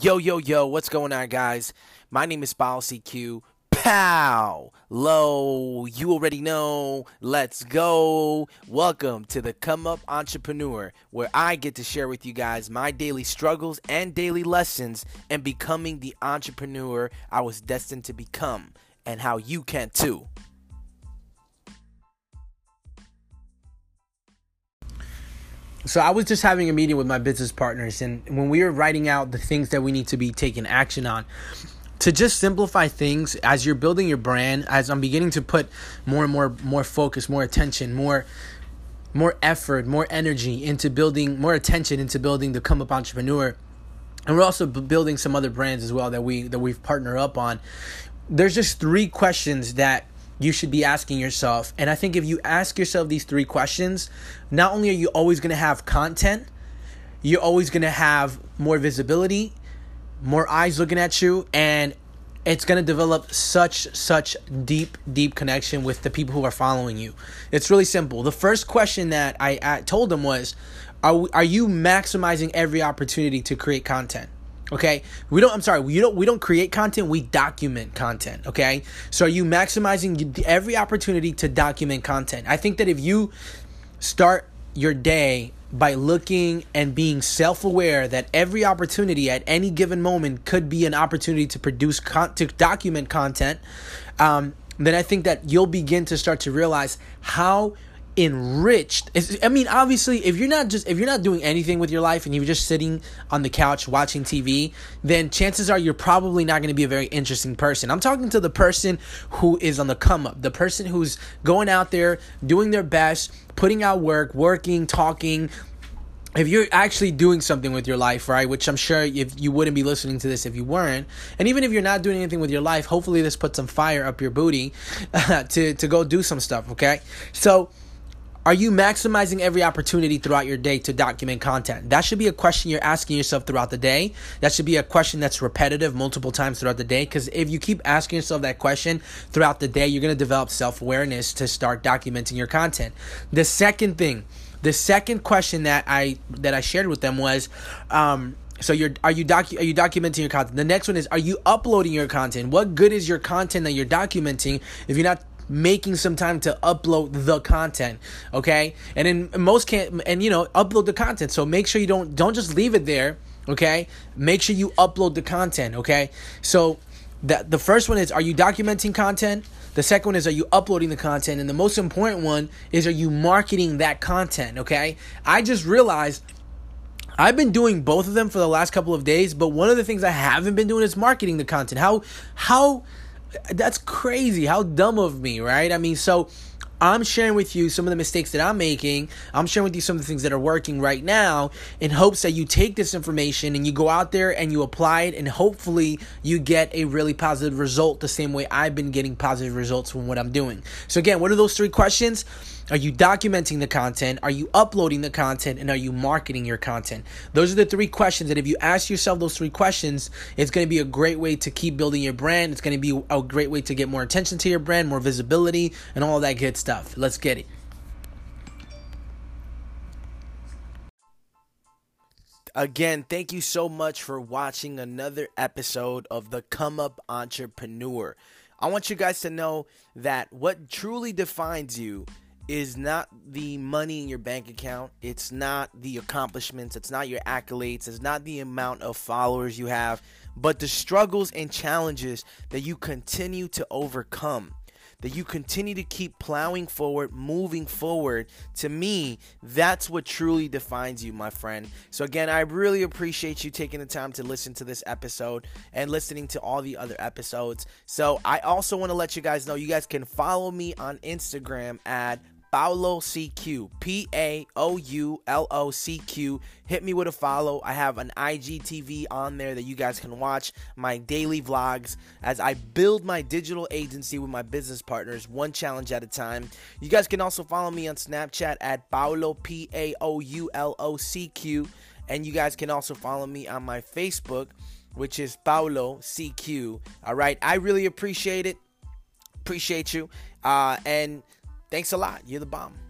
Yo, yo, yo, what's going on, guys? My name is Paul CQ. Pow! Low, you already know. Let's go. Welcome to the Come Up Entrepreneur, where I get to share with you guys my daily struggles and daily lessons in becoming the entrepreneur I was destined to become, and how you can too. So I was just having a meeting with my business partners, and when we were writing out the things that we need to be taking action on, to just simplify things as you're building your brand, as I'm beginning to put more and more more focus, more attention, more more effort, more energy into building, more attention into building the come up entrepreneur. And we're also building some other brands as well that we that we've partnered up on. There's just three questions that you should be asking yourself. And I think if you ask yourself these three questions, not only are you always going to have content, you're always going to have more visibility, more eyes looking at you, and it's going to develop such such deep deep connection with the people who are following you it's really simple the first question that i, I told them was are, are you maximizing every opportunity to create content Okay, we don't. I'm sorry. We don't. We don't create content. We document content. Okay, so are you maximizing every opportunity to document content? I think that if you start your day by looking and being self-aware that every opportunity at any given moment could be an opportunity to produce con- to document content, um, then I think that you'll begin to start to realize how enriched. I mean obviously if you're not just if you're not doing anything with your life and you're just sitting on the couch watching tv then chances are you're probably not going to be a very interesting person. I'm talking to the person who is on the come up the person who's going out there doing their best putting out work working talking. If you're actually doing something with your life, right, which I'm sure if you wouldn't be listening to this if you weren't, and even if you're not doing anything with your life, hopefully this puts some fire up your booty to to go do some stuff, okay? So are you maximizing every opportunity throughout your day to document content? That should be a question you're asking yourself throughout the day. That should be a question that's repetitive multiple times throughout the day. Because if you keep asking yourself that question throughout the day, you're going to develop self awareness to start documenting your content. The second thing, the second question that I that I shared with them was, um, so you're are you docu- are you documenting your content? The next one is are you uploading your content? What good is your content that you're documenting if you're not making some time to upload the content okay? And in most can and you know upload the content. So make sure you don't don't just leave it there okay? Make sure you upload the content okay? So that the first one is are you documenting content? The second one is are you uploading the content? And the most important one is are you marketing that content okay? I just realized I've been doing both of them for the last couple of days, but one of the things I haven't been doing is marketing the content. How how that's crazy. How dumb of me, right? I mean, so I'm sharing with you some of the mistakes that I'm making. I'm sharing with you some of the things that are working right now in hopes that you take this information and you go out there and you apply it and hopefully you get a really positive result the same way I've been getting positive results from what I'm doing. So again, what are those three questions? Are you documenting the content? Are you uploading the content? And are you marketing your content? Those are the three questions. And if you ask yourself those three questions, it's going to be a great way to keep building your brand. It's going to be a great way to get more attention to your brand, more visibility, and all that good stuff. Let's get it. Again, thank you so much for watching another episode of the Come Up Entrepreneur. I want you guys to know that what truly defines you is not the money in your bank account. It's not the accomplishments. It's not your accolades. It's not the amount of followers you have, but the struggles and challenges that you continue to overcome. That you continue to keep plowing forward, moving forward. To me, that's what truly defines you, my friend. So, again, I really appreciate you taking the time to listen to this episode and listening to all the other episodes. So, I also want to let you guys know you guys can follow me on Instagram at Paoulo CQ. P A O U L O C Q. Hit me with a follow. I have an IGTV on there that you guys can watch my daily vlogs as I build my digital agency with my business partners, one challenge at a time. You guys can also follow me on Snapchat at Paoulo P A O U L O C Q. And you guys can also follow me on my Facebook, which is Paoulo CQ. All right. I really appreciate it. Appreciate you. Uh, and Thanks a lot. You're the bomb.